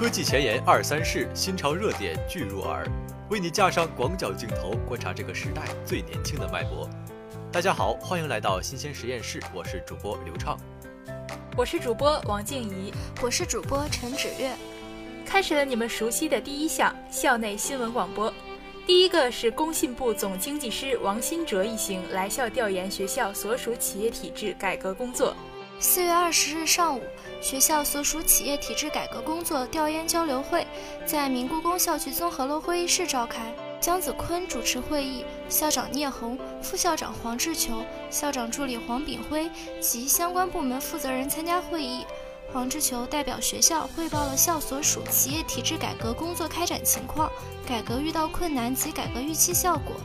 科技前沿二三事，新潮热点俱入耳，为你架上广角镜头，观察这个时代最年轻的脉搏。大家好，欢迎来到新鲜实验室，我是主播刘畅，我是主播王静怡，我是主播陈芷月。开始了你们熟悉的第一项校内新闻广播。第一个是工信部总经济师王新哲一行来校调研学校所属企业体制改革工作。四月二十日上午，学校所属企业体制改革工作调研交流会在明故宫校区综合楼会议室召开。姜子坤主持会议，校长聂红、副校长黄志球、校长助理黄炳辉及相关部门负责人参加会议。黄志球代表学校汇报了校所属企业体制改革工作开展情况、改革遇到困难及改革预期效果。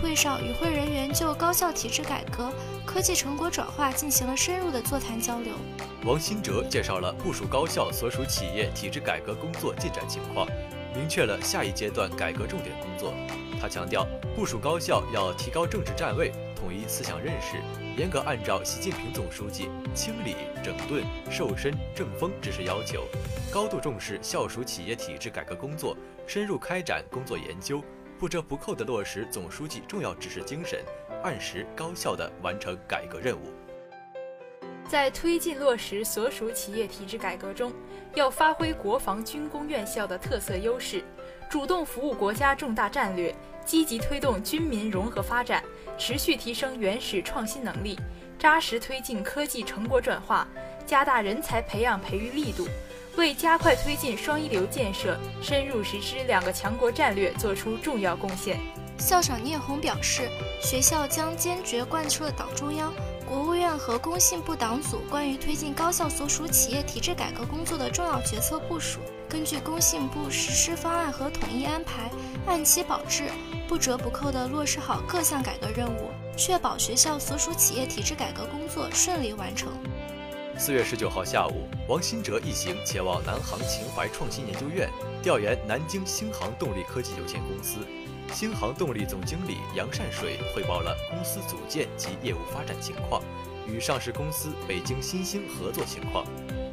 会上，与会人员就高校体制改革、科技成果转化进行了深入的座谈交流。王新哲介绍了部署高校所属企业体制改革工作进展情况，明确了下一阶段改革重点工作。他强调，部署高校要提高政治站位，统一思想认识，严格按照习近平总书记清理、整顿、瘦身、正风指示要求，高度重视校属企业体制改革工作，深入开展工作研究。不折不扣地落实总书记重要指示精神，按时高效地完成改革任务。在推进落实所属企业体制改革中，要发挥国防军工院校的特色优势，主动服务国家重大战略，积极推动军民融合发展，持续提升原始创新能力，扎实推进科技成果转化，加大人才培养培育力度。为加快推进双一流建设、深入实施两个强国战略作出重要贡献。校长聂红表示，学校将坚决贯彻党中央、国务院和工信部党组关于推进高校所属企业体制改革工作的重要决策部署，根据工信部实施方案和统一安排，按期保质、不折不扣地落实好各项改革任务，确保学校所属企业体制改革工作顺利完成。四月十九号下午，王新哲一行前往南航秦淮创新研究院调研南京星航动力科技有限公司。星航动力总经理杨善水汇报了公司组建及业务发展情况，与上市公司北京新星合作情况。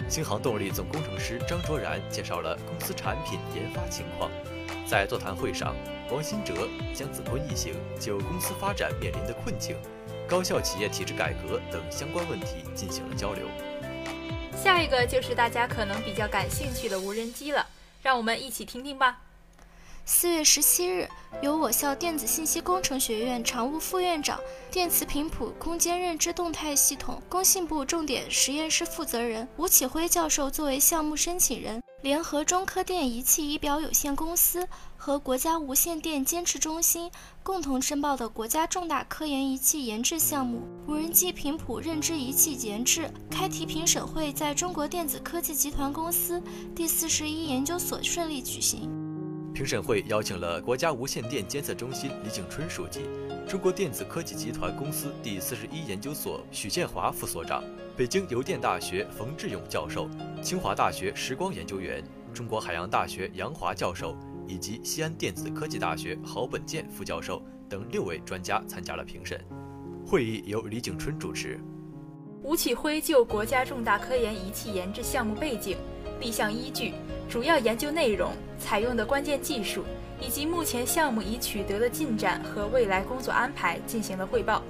星航动力总工程师张卓然介绍了公司产品研发情况。在座谈会上，王新哲、姜子坤一行就公司发展面临的困境、高校企业体制改革等相关问题进行了交流。下一个就是大家可能比较感兴趣的无人机了，让我们一起听听吧。四月十七日，由我校电子信息工程学院常务副院长、电磁频谱空间认知动态系统工信部重点实验室负责人吴启辉教授作为项目申请人。联合中科电仪器仪表有限公司和国家无线电监测中心共同申报的国家重大科研仪器研制项目——无人机频谱认知仪器研制开题评审会，在中国电子科技集团公司第四十一研究所顺利举行。评审会邀请了国家无线电监测中心李景春书记、中国电子科技集团公司第四十一研究所许建华副所长。北京邮电大学冯志勇教授、清华大学时光研究员、中国海洋大学杨华教授以及西安电子科技大学郝本健副教授等六位专家参加了评审。会议由李景春主持。吴启辉就国家重大科研仪器研制项目背景、立项依据、主要研究内容、采用的关键技术以及目前项目已取得的进展和未来工作安排进行了汇报。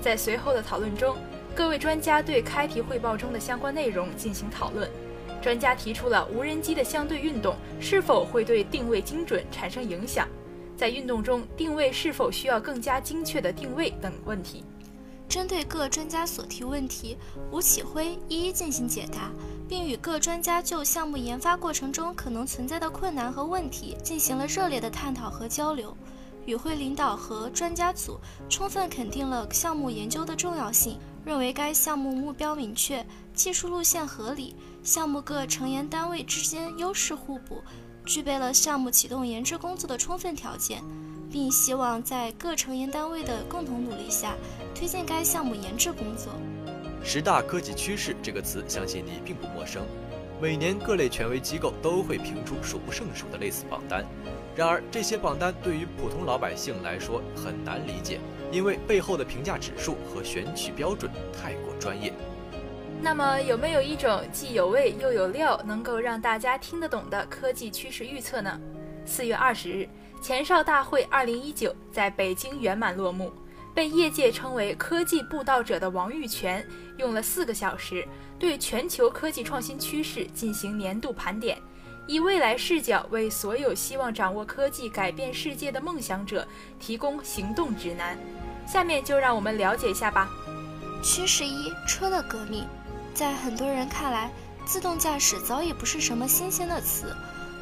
在随后的讨论中，各位专家对开题汇报中的相关内容进行讨论，专家提出了无人机的相对运动是否会对定位精准产生影响，在运动中定位是否需要更加精确的定位等问题。针对各专家所提问题，吴启辉一一进行解答，并与各专家就项目研发过程中可能存在的困难和问题进行了热烈的探讨和交流。与会领导和专家组充分肯定了项目研究的重要性。认为该项目目标明确，技术路线合理，项目各成员单位之间优势互补，具备了项目启动研制工作的充分条件，并希望在各成员单位的共同努力下，推进该项目研制工作。十大科技趋势这个词，相信你并不陌生。每年各类权威机构都会评出数不胜数的类似榜单，然而这些榜单对于普通老百姓来说很难理解。因为背后的评价指数和选取标准太过专业。那么，有没有一种既有味又有料，能够让大家听得懂的科技趋势预测呢？四月二十日，前哨大会二零一九在北京圆满落幕。被业界称为“科技布道者”的王玉泉，用了四个小时，对全球科技创新趋势进行年度盘点，以未来视角为所有希望掌握科技改变世界的梦想者提供行动指南。下面就让我们了解一下吧。趋势一：车的革命。在很多人看来，自动驾驶早已不是什么新鲜的词。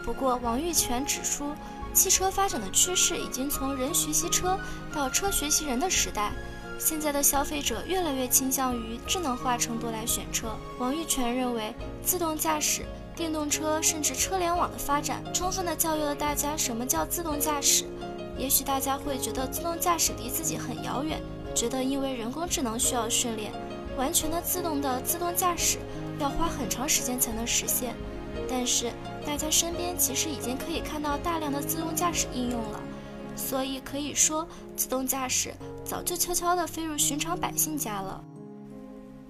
不过，王玉泉指出，汽车发展的趋势已经从人学习车到车学习人的时代。现在的消费者越来越倾向于智能化程度来选车。王玉泉认为，自动驾驶、电动车甚至车联网的发展，充分的教育了大家什么叫自动驾驶。也许大家会觉得自动驾驶离自己很遥远，觉得因为人工智能需要训练。完全的自动的自动驾驶要花很长时间才能实现，但是大家身边其实已经可以看到大量的自动驾驶应用了，所以可以说自动驾驶早就悄悄地飞入寻常百姓家了。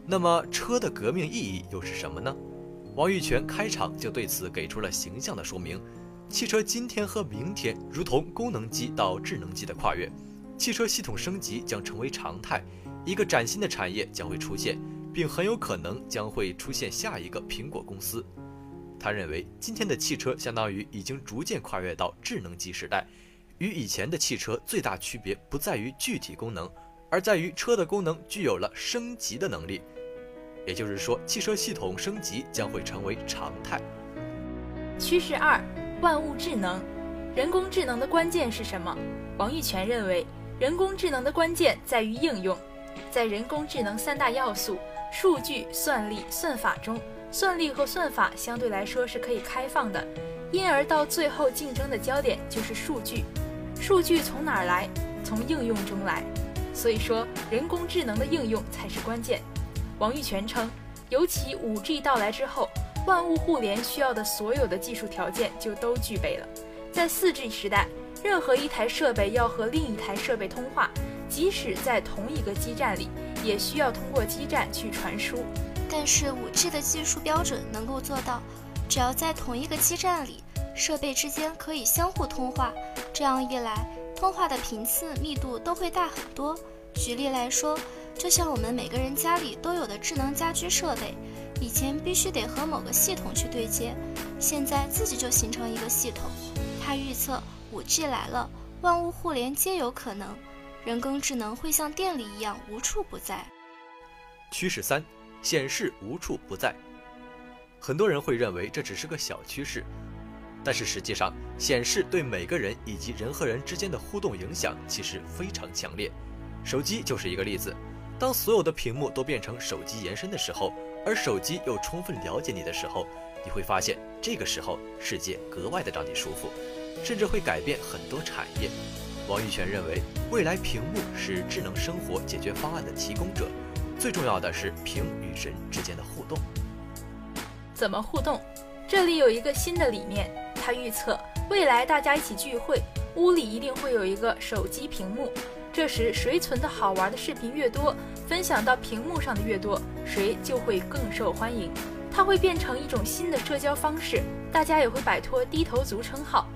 那么车的革命意义又是什么呢？王玉泉开场就对此给出了形象的说明：汽车今天和明天如同功能机到智能机的跨越，汽车系统升级将成为常态。一个崭新的产业将会出现，并很有可能将会出现下一个苹果公司。他认为，今天的汽车相当于已经逐渐跨越到智能机时代。与以前的汽车最大区别不在于具体功能，而在于车的功能具有了升级的能力。也就是说，汽车系统升级将会成为常态。趋势二：万物智能。人工智能的关键是什么？王玉泉认为，人工智能的关键在于应用。在人工智能三大要素——数据、算力、算法中，算力和算法相对来说是可以开放的，因而到最后竞争的焦点就是数据。数据从哪儿来？从应用中来。所以说，人工智能的应用才是关键。王玉泉称，尤其 5G 到来之后，万物互联需要的所有的技术条件就都具备了。在 4G 时代，任何一台设备要和另一台设备通话。即使在同一个基站里，也需要通过基站去传输。但是 5G 的技术标准能够做到，只要在同一个基站里，设备之间可以相互通话。这样一来，通话的频次密度都会大很多。举例来说，就像我们每个人家里都有的智能家居设备，以前必须得和某个系统去对接，现在自己就形成一个系统。他预测 5G 来了，万物互联皆有可能。人工智能会像电力一样无处不在。趋势三：显示无处不在。很多人会认为这只是个小趋势，但是实际上，显示对每个人以及人和人之间的互动影响其实非常强烈。手机就是一个例子。当所有的屏幕都变成手机延伸的时候，而手机又充分了解你的时候，你会发现，这个时候世界格外的让你舒服，甚至会改变很多产业。王玉泉认为，未来屏幕是智能生活解决方案的提供者，最重要的是屏与人之间的互动。怎么互动？这里有一个新的理念，他预测未来大家一起聚会，屋里一定会有一个手机屏幕。这时谁存的好玩的视频越多，分享到屏幕上的越多，谁就会更受欢迎。它会变成一种新的社交方式，大家也会摆脱低头族称号。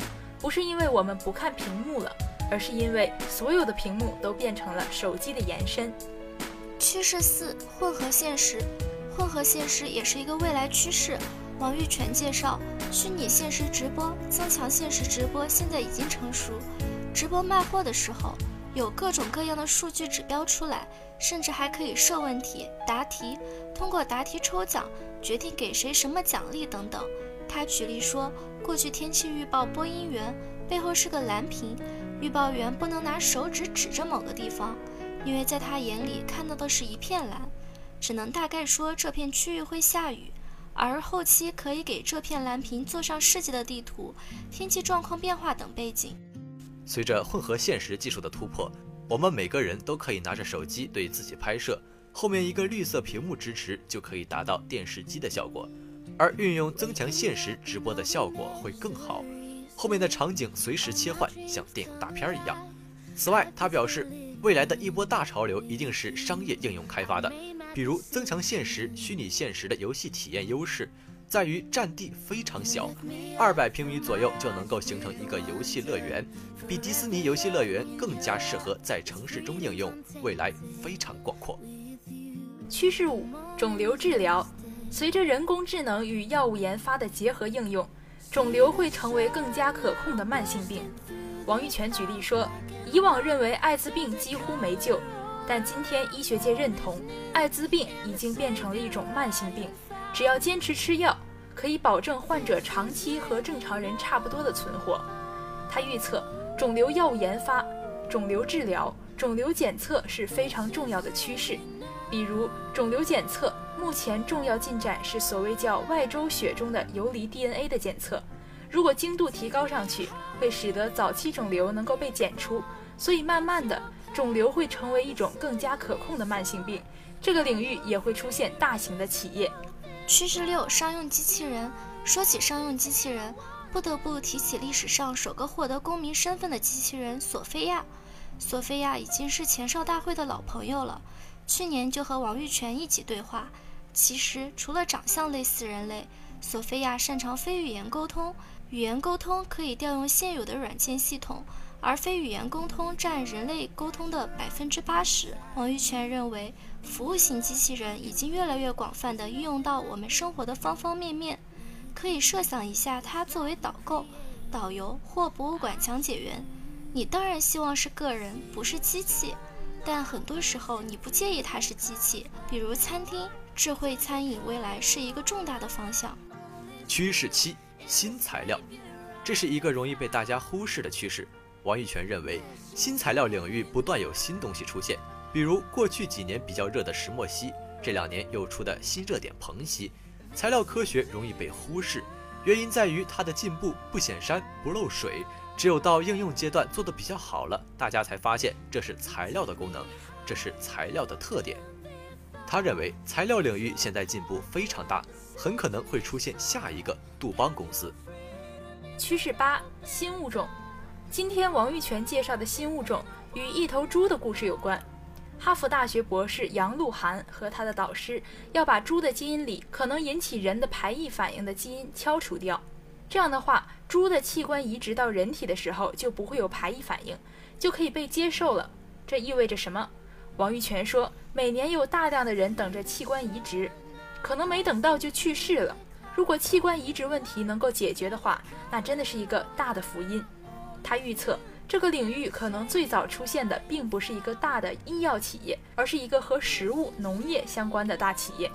不是因为我们不看屏幕了。而是因为所有的屏幕都变成了手机的延伸。趋势四：混合现实。混合现实也是一个未来趋势。王玉泉介绍，虚拟现实直播、增强现实直播现在已经成熟。直播卖货的时候，有各种各样的数据指标出来，甚至还可以设问题、答题，通过答题抽奖决定给谁什么奖励等等。他举例说，过去天气预报播音员背后是个蓝屏。预报员不能拿手指指着某个地方，因为在他眼里看到的是一片蓝，只能大概说这片区域会下雨。而后期可以给这片蓝屏做上世界的地图、天气状况变化等背景。随着混合现实技术的突破，我们每个人都可以拿着手机对自己拍摄，后面一个绿色屏幕支持就可以达到电视机的效果，而运用增强现实直播的效果会更好。后面的场景随时切换，像电影大片一样。此外，他表示，未来的一波大潮流一定是商业应用开发的，比如增强现实、虚拟现实的游戏体验优势。在于占地非常小，二百平米左右就能够形成一个游戏乐园，比迪士尼游戏乐园更加适合在城市中应用，未来非常广阔。趋势五：肿瘤治疗。随着人工智能与药物研发的结合应用，肿瘤会成为更加可控的慢性病。王玉泉举例说，以往认为艾滋病几乎没救，但今天医学界认同，艾滋病已经变成了一种慢性病。只要坚持吃药，可以保证患者长期和正常人差不多的存活。他预测，肿瘤药物研发、肿瘤治疗、肿瘤检测是非常重要的趋势。比如，肿瘤检测目前重要进展是所谓叫外周血中的游离 DNA 的检测。如果精度提高上去，会使得早期肿瘤能够被检出，所以慢慢的，肿瘤会成为一种更加可控的慢性病。这个领域也会出现大型的企业。趋势六：商用机器人。说起商用机器人，不得不提起历史上首个获得公民身份的机器人索菲亚。索菲亚已经是前哨大会的老朋友了，去年就和王玉泉一起对话。其实除了长相类似人类，索菲亚擅长非语言沟通。语言沟通可以调用现有的软件系统。而非语言沟通占人类沟通的百分之八十。王玉泉认为，服务型机器人已经越来越广泛地运用到我们生活的方方面面。可以设想一下，它作为导购、导游或博物馆讲解员，你当然希望是个人，不是机器。但很多时候，你不介意它是机器。比如餐厅，智慧餐饮未来是一个重大的方向。趋势七：新材料，这是一个容易被大家忽视的趋势。王玉泉认为，新材料领域不断有新东西出现，比如过去几年比较热的石墨烯，这两年又出的新热点硼烯。材料科学容易被忽视，原因在于它的进步不显山不漏水，只有到应用阶段做得比较好了，大家才发现这是材料的功能，这是材料的特点。他认为材料领域现在进步非常大，很可能会出现下一个杜邦公司。趋势八：新物种。今天王玉泉介绍的新物种与一头猪的故事有关。哈佛大学博士杨鹿晗和他的导师要把猪的基因里可能引起人的排异反应的基因敲除掉，这样的话，猪的器官移植到人体的时候就不会有排异反应，就可以被接受了。这意味着什么？王玉泉说，每年有大量的人等着器官移植，可能没等到就去世了。如果器官移植问题能够解决的话，那真的是一个大的福音。他预测，这个领域可能最早出现的并不是一个大的医药企业，而是一个和食物、农业相关的大企业。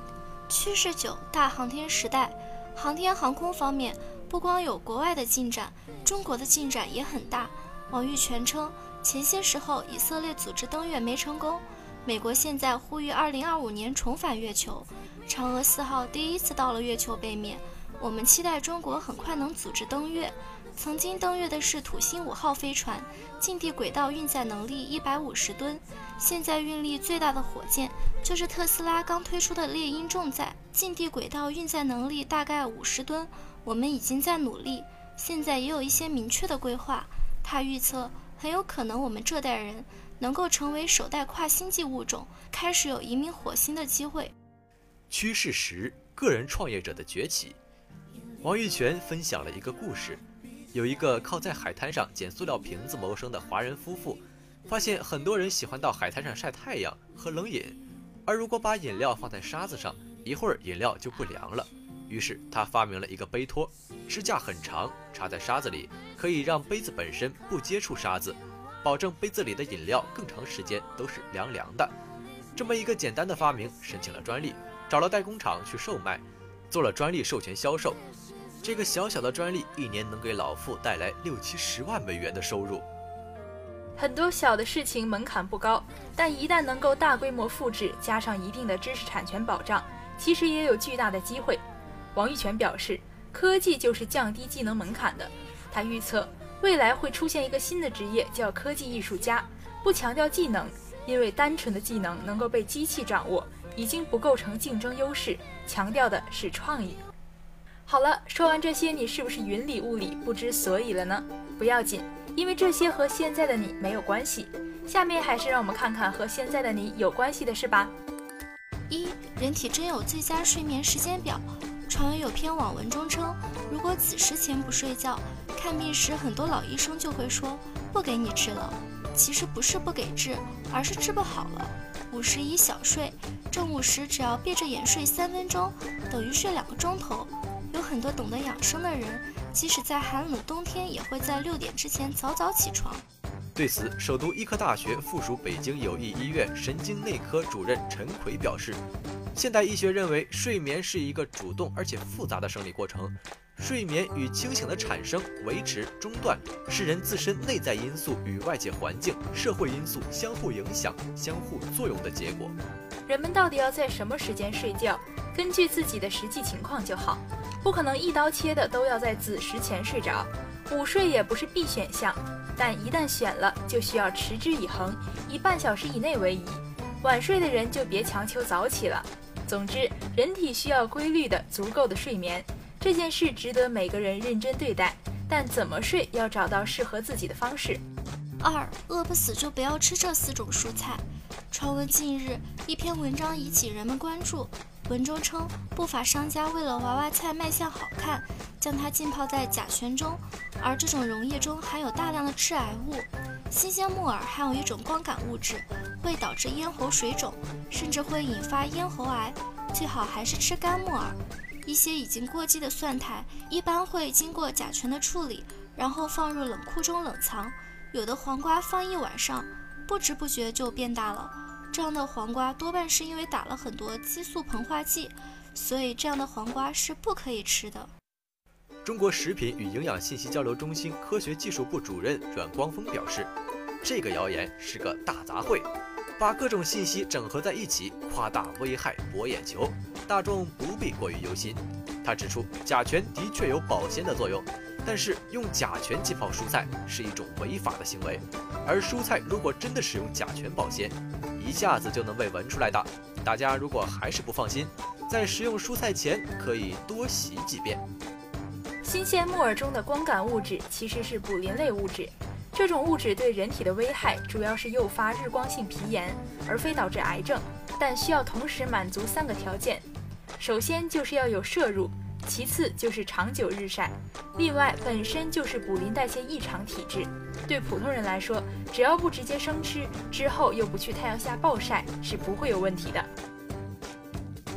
趋势九：大航天时代。航天航空方面，不光有国外的进展，中国的进展也很大。王玉泉称，前些时候以色列组织登月没成功，美国现在呼吁2025年重返月球。嫦娥四号第一次到了月球背面，我们期待中国很快能组织登月。曾经登月的是土星五号飞船，近地轨道运载能力一百五十吨。现在运力最大的火箭就是特斯拉刚推出的猎鹰重载，近地轨道运载能力大概五十吨。我们已经在努力，现在也有一些明确的规划。他预测很有可能我们这代人能够成为首代跨星际物种，开始有移民火星的机会。趋势十：个人创业者的崛起。王玉泉分享了一个故事。有一个靠在海滩上捡塑料瓶子谋生的华人夫妇，发现很多人喜欢到海滩上晒太阳、喝冷饮，而如果把饮料放在沙子上，一会儿饮料就不凉了。于是他发明了一个杯托，支架很长，插在沙子里，可以让杯子本身不接触沙子，保证杯子里的饮料更长时间都是凉凉的。这么一个简单的发明，申请了专利，找了代工厂去售卖，做了专利授权销售。这个小小的专利一年能给老傅带来六七十万美元的收入。很多小的事情门槛不高，但一旦能够大规模复制，加上一定的知识产权保障，其实也有巨大的机会。王玉泉表示，科技就是降低技能门槛的。他预测未来会出现一个新的职业，叫科技艺术家，不强调技能，因为单纯的技能能够被机器掌握，已经不构成竞争优势，强调的是创意。好了，说完这些，你是不是云里雾里不知所以了呢？不要紧，因为这些和现在的你没有关系。下面还是让我们看看和现在的你有关系的事吧。一，人体真有最佳睡眠时间表。传闻有篇网文中称，如果子时前不睡觉，看病时很多老医生就会说不给你治了。其实不是不给治，而是治不好了。午时宜小睡，正午时只要闭着眼睡三分钟，等于睡两个钟头。有很多懂得养生的人，即使在寒冷冬天，也会在六点之前早早起床。对此，首都医科大学附属北京友谊医院神经内科主任陈奎表示：“现代医学认为，睡眠是一个主动而且复杂的生理过程。睡眠与清醒的产生、维持、中断，是人自身内在因素与外界环境、社会因素相互影响、相互作用的结果。人们到底要在什么时间睡觉？根据自己的实际情况就好，不可能一刀切的都要在子时前睡着。午睡也不是必选项。”但一旦选了，就需要持之以恒，以半小时以内为宜。晚睡的人就别强求早起了。总之，人体需要规律的、足够的睡眠，这件事值得每个人认真对待。但怎么睡，要找到适合自己的方式。二，饿不死就不要吃这四种蔬菜。传闻近日一篇文章引起人们关注。文中称，不法商家为了娃娃菜卖相好看，将它浸泡在甲醛中，而这种溶液中含有大量的致癌物。新鲜木耳含有一种光感物质，会导致咽喉水肿，甚至会引发咽喉癌。最好还是吃干木耳。一些已经过季的蒜苔一般会经过甲醛的处理，然后放入冷库中冷藏。有的黄瓜放一晚上，不知不觉就变大了。这样的黄瓜多半是因为打了很多激素膨化剂，所以这样的黄瓜是不可以吃的。中国食品与营养信息交流中心科学技术部主任阮光峰表示，这个谣言是个大杂烩，把各种信息整合在一起，夸大危害博眼球，大众不必过于忧心。他指出，甲醛的确有保鲜的作用。但是用甲醛浸泡蔬菜是一种违法的行为，而蔬菜如果真的使用甲醛保鲜，一下子就能被闻出来的。大家如果还是不放心，在食用蔬菜前可以多洗几遍。新鲜木耳中的光感物质其实是卟啉类物质，这种物质对人体的危害主要是诱发日光性皮炎，而非导致癌症，但需要同时满足三个条件，首先就是要有摄入。其次就是长久日晒，另外本身就是补磷代谢异常体质，对普通人来说，只要不直接生吃，之后又不去太阳下暴晒，是不会有问题的。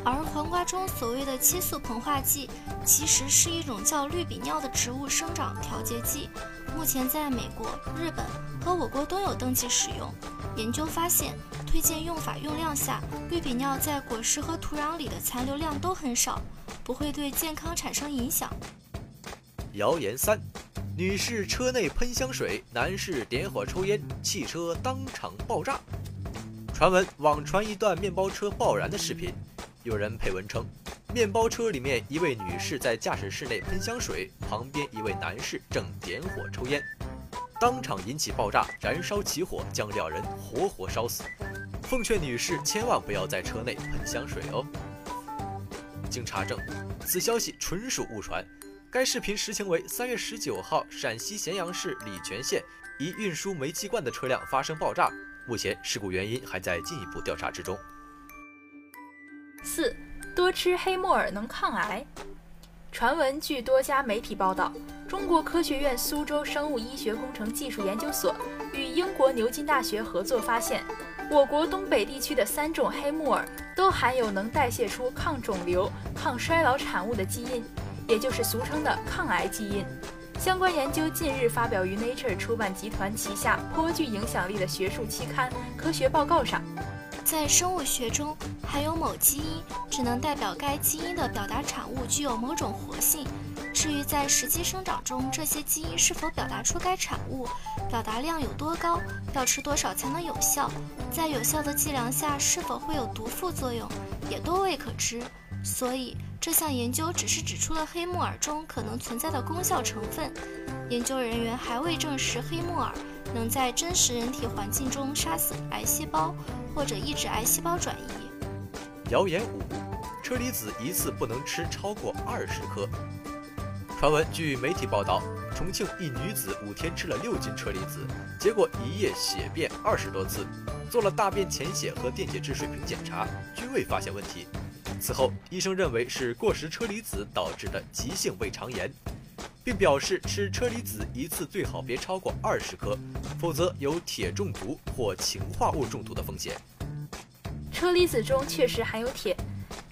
而黄瓜中所谓的激素膨化剂，其实是一种叫氯比尿的植物生长调节剂，目前在美国、日本和我国都有登记使用。研究发现，推荐用法用量下，氯比尿在果实和土壤里的残留量都很少。不会对健康产生影响。谣言三：女士车内喷香水，男士点火抽烟，汽车当场爆炸。传闻网传一段面包车爆燃的视频，有人配文称，面包车里面一位女士在驾驶室内喷香水，旁边一位男士正点火抽烟，当场引起爆炸，燃烧起火，将两人活活烧死。奉劝女士千万不要在车内喷香水哦。经查证，此消息纯属误传。该视频实情为三月十九号，陕西咸阳市礼泉县一运输煤气罐的车辆发生爆炸。目前事故原因还在进一步调查之中。四，多吃黑木耳能抗癌？传闻据多家媒体报道，中国科学院苏州生物医学工程技术研究所与英国牛津大学合作发现。我国东北地区的三种黑木耳都含有能代谢出抗肿瘤、抗衰老产物的基因，也就是俗称的抗癌基因。相关研究近日发表于 Nature 出版集团旗下颇具影响力的学术期刊《科学报告》上。在生物学中，含有某基因只能代表该基因的表达产物具有某种活性。至于在实际生长中，这些基因是否表达出该产物，表达量有多高，要吃多少才能有效，在有效的剂量下是否会有毒副作用，也都未可知。所以这项研究只是指出了黑木耳中可能存在的功效成分，研究人员还未证实黑木耳能在真实人体环境中杀死癌细胞或者抑制癌细胞转移。谣言五：车厘子一次不能吃超过二十颗。传闻，据媒体报道，重庆一女子五天吃了六斤车厘子，结果一夜血便二十多次，做了大便潜血和电解质水平检查，均未发现问题。此后，医生认为是过食车厘子导致的急性胃肠炎，并表示吃车厘子一次最好别超过二十颗，否则有铁中毒或氰化物中毒的风险。车厘子中确实含有铁，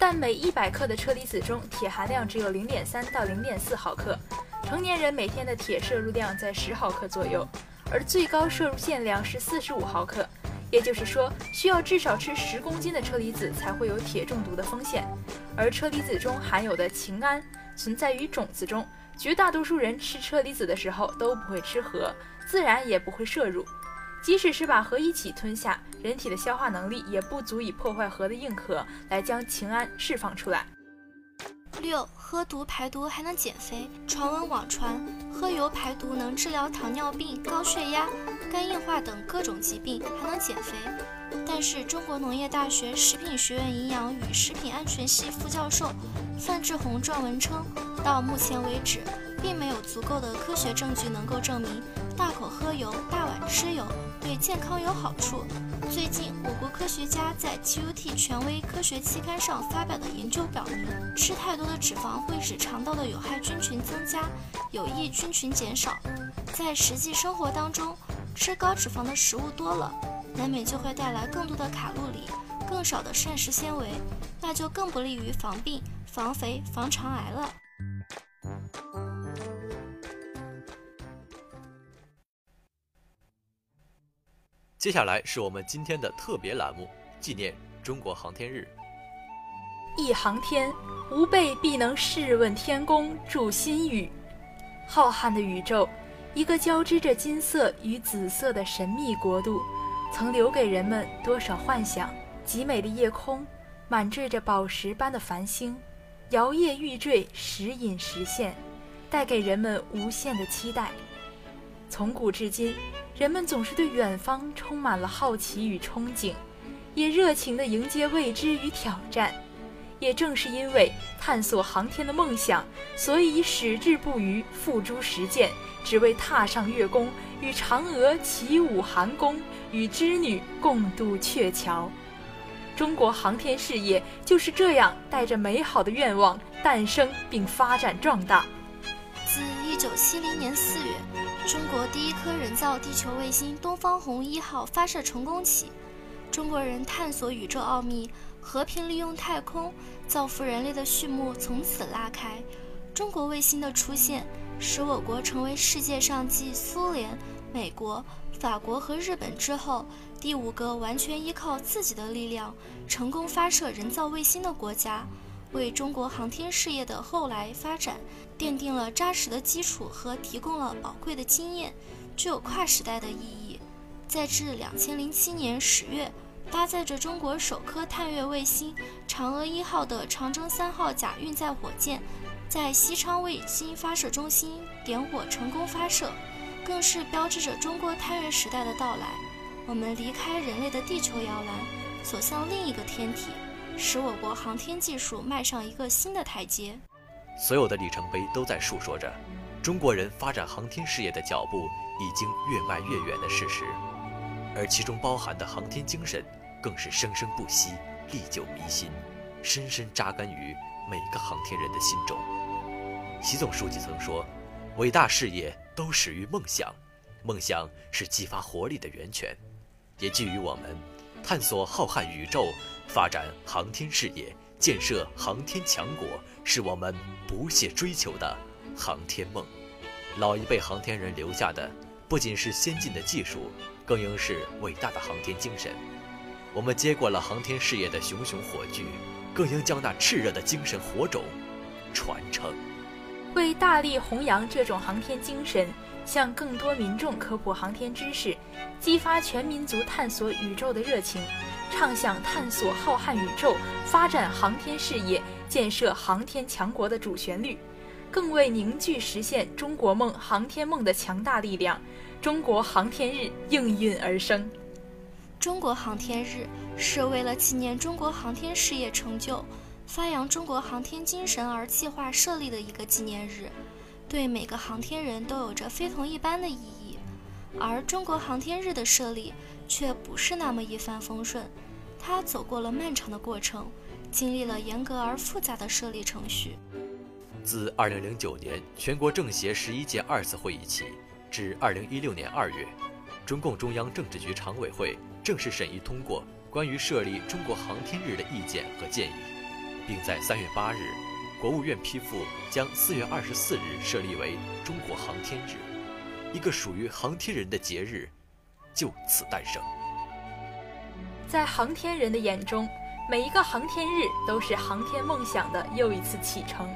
但每一百克的车厘子中铁含量只有零点三到零点四毫克。成年人每天的铁摄入量在十毫克左右，而最高摄入限量是四十五毫克。也就是说，需要至少吃十公斤的车厘子才会有铁中毒的风险。而车厘子中含有的氰胺存在于种子中，绝大多数人吃车厘子的时候都不会吃核，自然也不会摄入。即使是把核一起吞下，人体的消化能力也不足以破坏核的硬壳来将氰胺释放出来。六，喝毒排毒还能减肥。传闻网传，喝油排毒能治疗糖尿病、高血压、肝硬化等各种疾病，还能减肥。但是，中国农业大学食品学院营养与食品安全系副教授范志红撰文称，到目前为止，并没有足够的科学证据能够证明大口喝油、大碗吃油对健康有好处。最近，我国科学家在 GUT 权威科学期刊上发表的研究表明，吃太多的脂肪会使肠道的有害菌群增加，有益菌群减少。在实际生活当中，吃高脂肪的食物多了，难免就会带来更多的卡路里，更少的膳食纤维，那就更不利于防病、防肥、防肠癌了。接下来是我们今天的特别栏目，纪念中国航天日。一航天，吾辈必能试问天宫，筑新宇。浩瀚的宇宙，一个交织着金色与紫色的神秘国度，曾留给人们多少幻想？极美的夜空，满缀着宝石般的繁星，摇曳欲坠，时隐时现，带给人们无限的期待。从古至今。人们总是对远方充满了好奇与憧憬，也热情地迎接未知与挑战。也正是因为探索航天的梦想，所以矢志不渝，付诸实践，只为踏上月宫，与嫦娥起舞寒宫，与织女共度鹊桥。中国航天事业就是这样带着美好的愿望诞生并发展壮大。自一九七零年四月。中国第一颗人造地球卫星“东方红一号”发射成功起，中国人探索宇宙奥秘、和平利用太空、造福人类的序幕从此拉开。中国卫星的出现，使我国成为世界上继苏联、美国、法国和日本之后第五个完全依靠自己的力量成功发射人造卫星的国家。为中国航天事业的后来发展奠定了扎实的基础和提供了宝贵的经验，具有跨时代的意义。在至两千零七年十月，搭载着中国首颗探月卫星嫦娥一号的长征三号甲运载火箭，在西昌卫星发射中心点火成功发射，更是标志着中国探月时代的到来。我们离开人类的地球摇篮，走向另一个天体。使我国航天技术迈上一个新的台阶。所有的里程碑都在述说着，中国人发展航天事业的脚步已经越迈越远的事实，而其中包含的航天精神更是生生不息、历久弥新，深深扎根于每个航天人的心中。习总书记曾说：“伟大事业都始于梦想，梦想是激发活力的源泉。”也基于我们探索浩瀚宇宙。发展航天事业，建设航天强国，是我们不懈追求的航天梦。老一辈航天人留下的，不仅是先进的技术，更应是伟大的航天精神。我们接过了航天事业的熊熊火炬，更应将那炽热的精神火种传承。为大力弘扬这种航天精神，向更多民众科普航天知识，激发全民族探索宇宙的热情。畅想探索浩瀚宇宙，发展航天事业，建设航天强国的主旋律，更为凝聚实现中国梦、航天梦的强大力量。中国航天日应运而生。中国航天日是为了纪念中国航天事业成就、发扬中国航天精神而计划设立的一个纪念日。对每个航天人都有着非同一般的意义。而中国航天日的设立却不是那么一帆风顺，它走过了漫长的过程，经历了严格而复杂的设立程序。自2009年全国政协十一届二次会议起，至2016年2月，中共中央政治局常委会正式审议通过关于设立中国航天日的意见和建议，并在3月8日，国务院批复将4月24日设立为中国航天日，一个属于航天人的节日就此诞生。在航天人的眼中，每一个航天日都是航天梦想的又一次启程。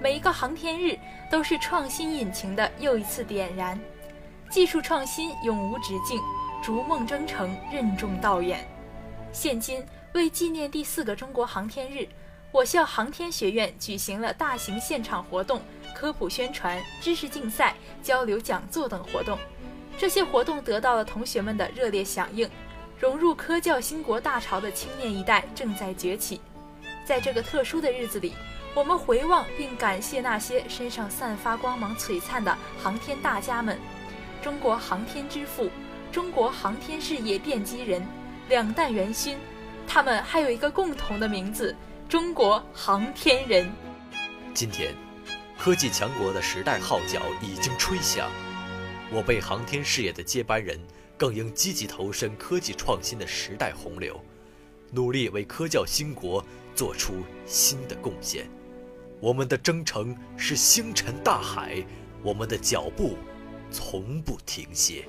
每一个航天日都是创新引擎的又一次点燃，技术创新永无止境，逐梦征程，任重道远。现今为纪念第四个中国航天日，我校航天学院举行了大型现场活动、科普宣传、知识竞赛、交流讲座等活动。这些活动得到了同学们的热烈响应。融入科教兴国大潮的青年一代正在崛起，在这个特殊的日子里。我们回望并感谢那些身上散发光芒璀璨的航天大家们，中国航天之父，中国航天事业奠基人，两弹元勋。他们还有一个共同的名字——中国航天人。今天，科技强国的时代号角已经吹响，我辈航天事业的接班人更应积极投身科技创新的时代洪流，努力为科教兴国做出新的贡献。我们的征程是星辰大海，我们的脚步从不停歇。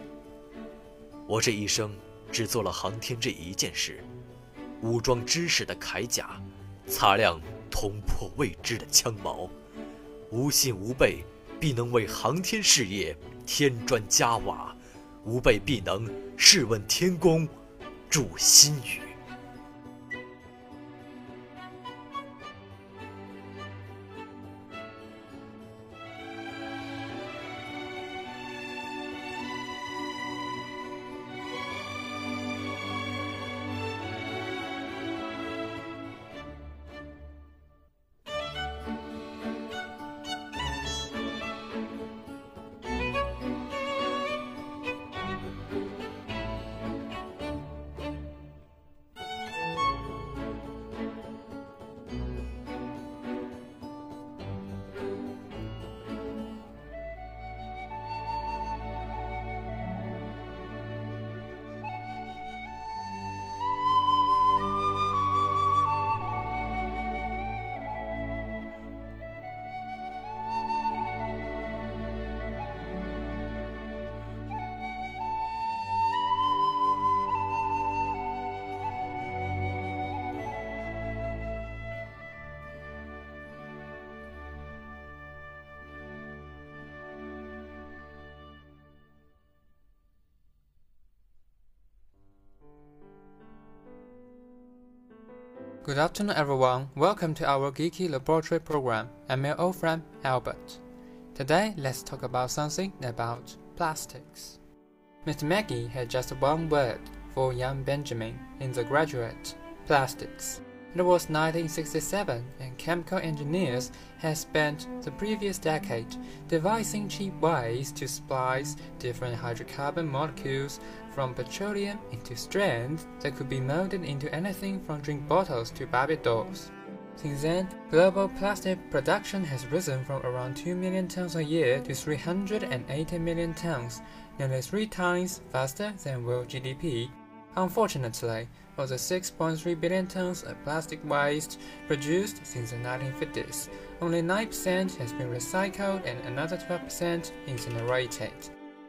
我这一生只做了航天这一件事：武装知识的铠甲，擦亮捅破未知的枪矛。无信无备，必能为航天事业添砖加瓦；无备必能试问天宫，助新宇。Good afternoon, everyone. Welcome to our Geeky Laboratory program. I'm your old friend Albert. Today, let's talk about something about plastics. Mr. Maggie had just one word for young Benjamin in The Graduate plastics. It was 1967, and chemical engineers had spent the previous decade devising cheap ways to splice different hydrocarbon molecules from petroleum into strands that could be molded into anything from drink bottles to Barbie dolls. Since then, global plastic production has risen from around 2 million tons a year to 380 million tons, nearly three times faster than world GDP. Unfortunately, of the 6.3 billion tons of plastic waste produced since the 1950s, only 9% has been recycled and another 12% incinerated.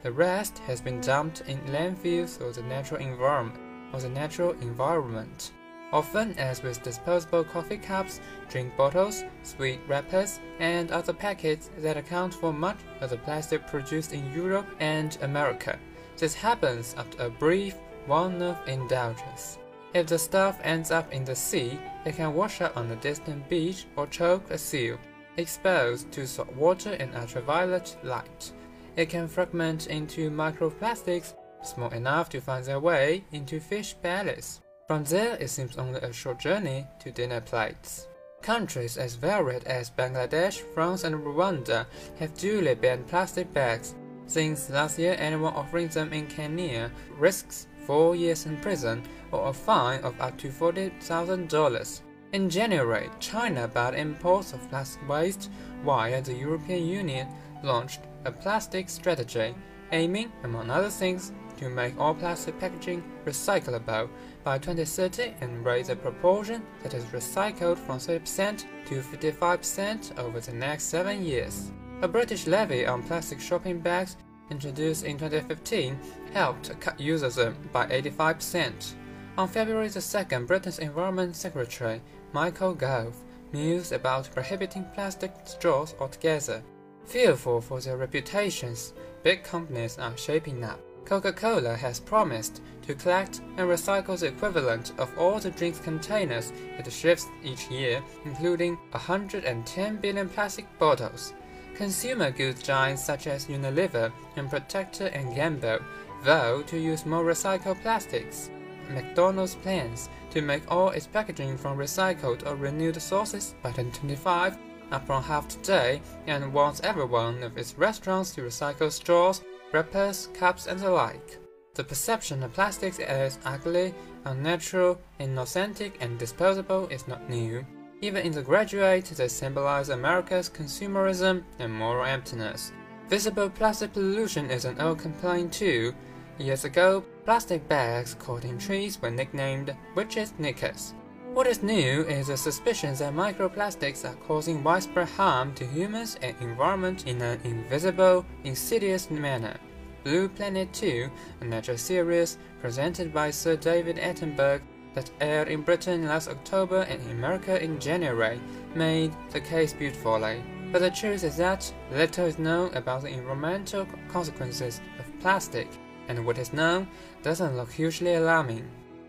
The rest has been dumped in landfills or the natural environment. Or the natural environment. Often, as with disposable coffee cups, drink bottles, sweet wrappers, and other packets that account for much of the plastic produced in Europe and America. This happens after a brief one-off indulgence. If the stuff ends up in the sea, it can wash up on a distant beach or choke a seal. Exposed to salt water and ultraviolet light, it can fragment into microplastics small enough to find their way into fish bellies. From there, it seems only a short journey to dinner plates. Countries as varied as Bangladesh, France, and Rwanda have duly banned plastic bags. Since last year, anyone offering them in Kenya risks four years in prison or a fine of up to $40,000. In January, China banned imports of plastic waste, while the European Union launched a plastic strategy, aiming, among other things, to make all plastic packaging recyclable by 2030 and raise the proportion that is recycled from 30% to 55% over the next seven years. A British levy on plastic shopping bags introduced in 2015 helped cut them by 85%. On February 2nd, Britain's Environment Secretary Michael Gove mused about prohibiting plastic straws altogether. Fearful for their reputations, big companies are shaping up. Coca-Cola has promised to collect and recycle the equivalent of all the drinks containers it ships each year, including 110 billion plastic bottles. Consumer goods giants such as Unilever and Protector and Gamble vow to use more recycled plastics. McDonald's plans to make all its packaging from recycled or renewed sources by 2025, up from half today, and wants every one of its restaurants to recycle straws, wrappers, cups, and the like. The perception of plastics as ugly, unnatural, inauthentic, and disposable is not new. Even in the graduate, they symbolize America's consumerism and moral emptiness. Visible plastic pollution is an old complaint too. Years ago, plastic bags caught in trees were nicknamed witches' knickers. What is new is the suspicion that microplastics are causing widespread harm to humans and environment in an invisible, insidious manner. Blue Planet 2, a nature series presented by Sir David Attenborough that aired in Britain last October and in America in January, made the case beautifully. But the truth is that little is known about the environmental consequences of plastic, and what is known doesn't look hugely alarming.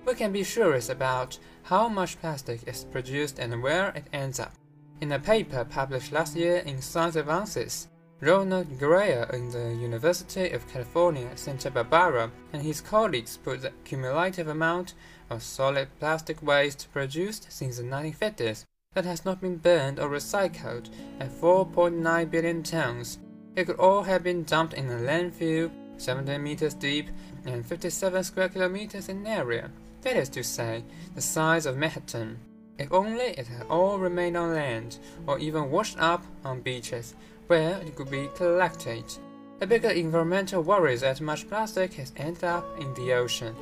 We can be curious about how much plastic is produced and where it ends up. In a paper published last year in Science Advances, Ronald Guerra in the University of California, Santa Barbara, and his colleagues put the cumulative amount of solid plastic waste produced since the 1950s that has not been burned or recycled at 4.9 billion tons. It could all have been dumped in a landfill 70 meters deep and 57 square kilometers in area. That is to say, the size of Manhattan. If only it had all remained on land, or even washed up on beaches, where it could be collected. The bigger environmental worry is that much plastic has ended up in the ocean,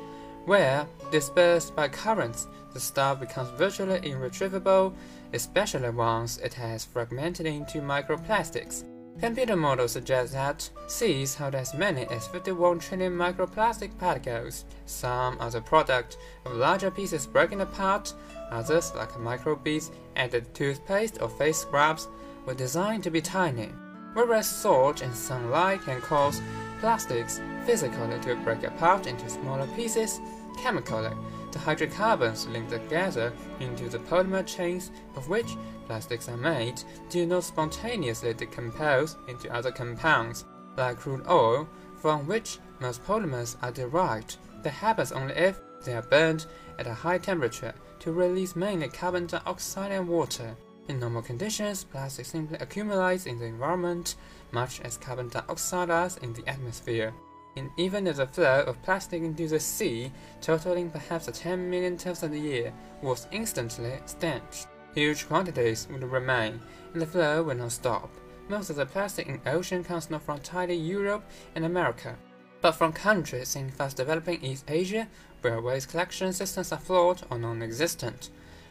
where, dispersed by currents, the stuff becomes virtually irretrievable, especially once it has fragmented into microplastics. Computer models suggest that seas hold as many as 51 trillion microplastic particles. Some are the product of larger pieces breaking apart, others, like microbeads added to toothpaste or face scrubs, were designed to be tiny, whereas salt and sunlight can cause plastics physically to break apart into smaller pieces, chemically, the hydrocarbons linked together into the polymer chains of which plastics are made do not spontaneously decompose into other compounds, like crude oil, from which most polymers are derived. That happens only if they are burned at a high temperature to release mainly carbon dioxide and water. In normal conditions, plastic simply accumulates in the environment, much as carbon dioxide does in the atmosphere. And even if the flow of plastic into the sea, totaling perhaps 10 million tons a year, was instantly stanched, huge quantities would remain, and the flow would not stop. Most of the plastic in ocean comes not from tiny Europe and America, but from countries in fast developing East Asia, where waste collection systems are flawed or non existent.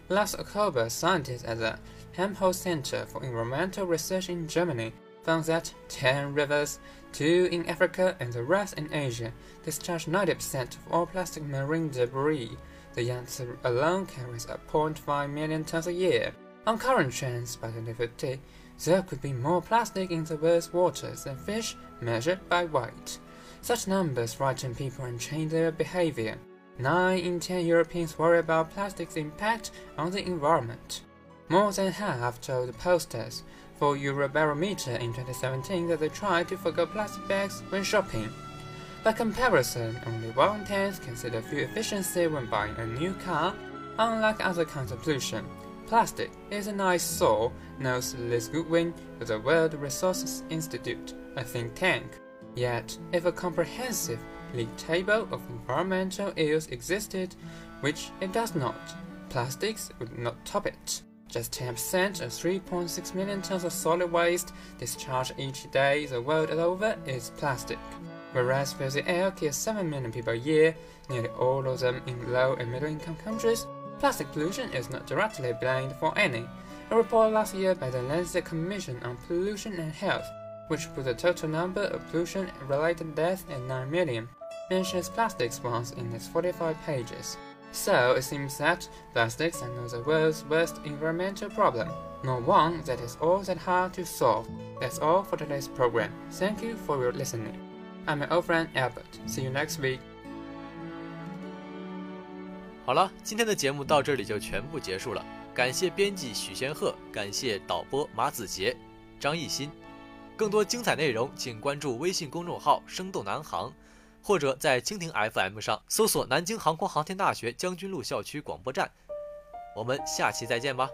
Last October, scientists at the Helmholtz Center for Environmental Research in Germany found that 10 rivers, 2 in Africa and the rest in Asia, discharge 90% of all plastic marine debris. The Yangtze alone carries 0.5 million tons a year. On current trends, by 2050, there could be more plastic in the world's waters than fish measured by weight. Such numbers frighten people and change their behavior. 9 in 10 Europeans worry about plastic's impact on the environment. More than half told the posters for Eurobarometer in 2017 that they tried to forget plastic bags when shopping. By comparison, only one-tenth consider fuel efficiency when buying a new car, unlike other kinds of pollution. Plastic is a nice soul, notes Liz Goodwin of the World Resources Institute, a think tank. Yet, if a comprehensive league table of environmental ills existed, which it does not, plastics would not top it. Just 10% of 3.6 million tons of solid waste discharged each day the world over is plastic. Whereas filthy air kills 7 million people a year, nearly all of them in low and middle income countries, Plastic pollution is not directly blamed for any. A report last year by the Lancet Commission on Pollution and Health, which put the total number of pollution-related deaths at 9 million, mentions plastics once in its 45 pages. So it seems that plastics are not the world's worst environmental problem, nor one that is all that hard to solve. That's all for today's program. Thank you for your listening. I'm your old friend Albert. See you next week. 好了，今天的节目到这里就全部结束了。感谢编辑许仙鹤，感谢导播马子杰、张艺兴。更多精彩内容，请关注微信公众号“生动南航”， 或者在蜻蜓 FM 上搜索“南京航空航天大学将军路校区广播站”。我们下期再见吧。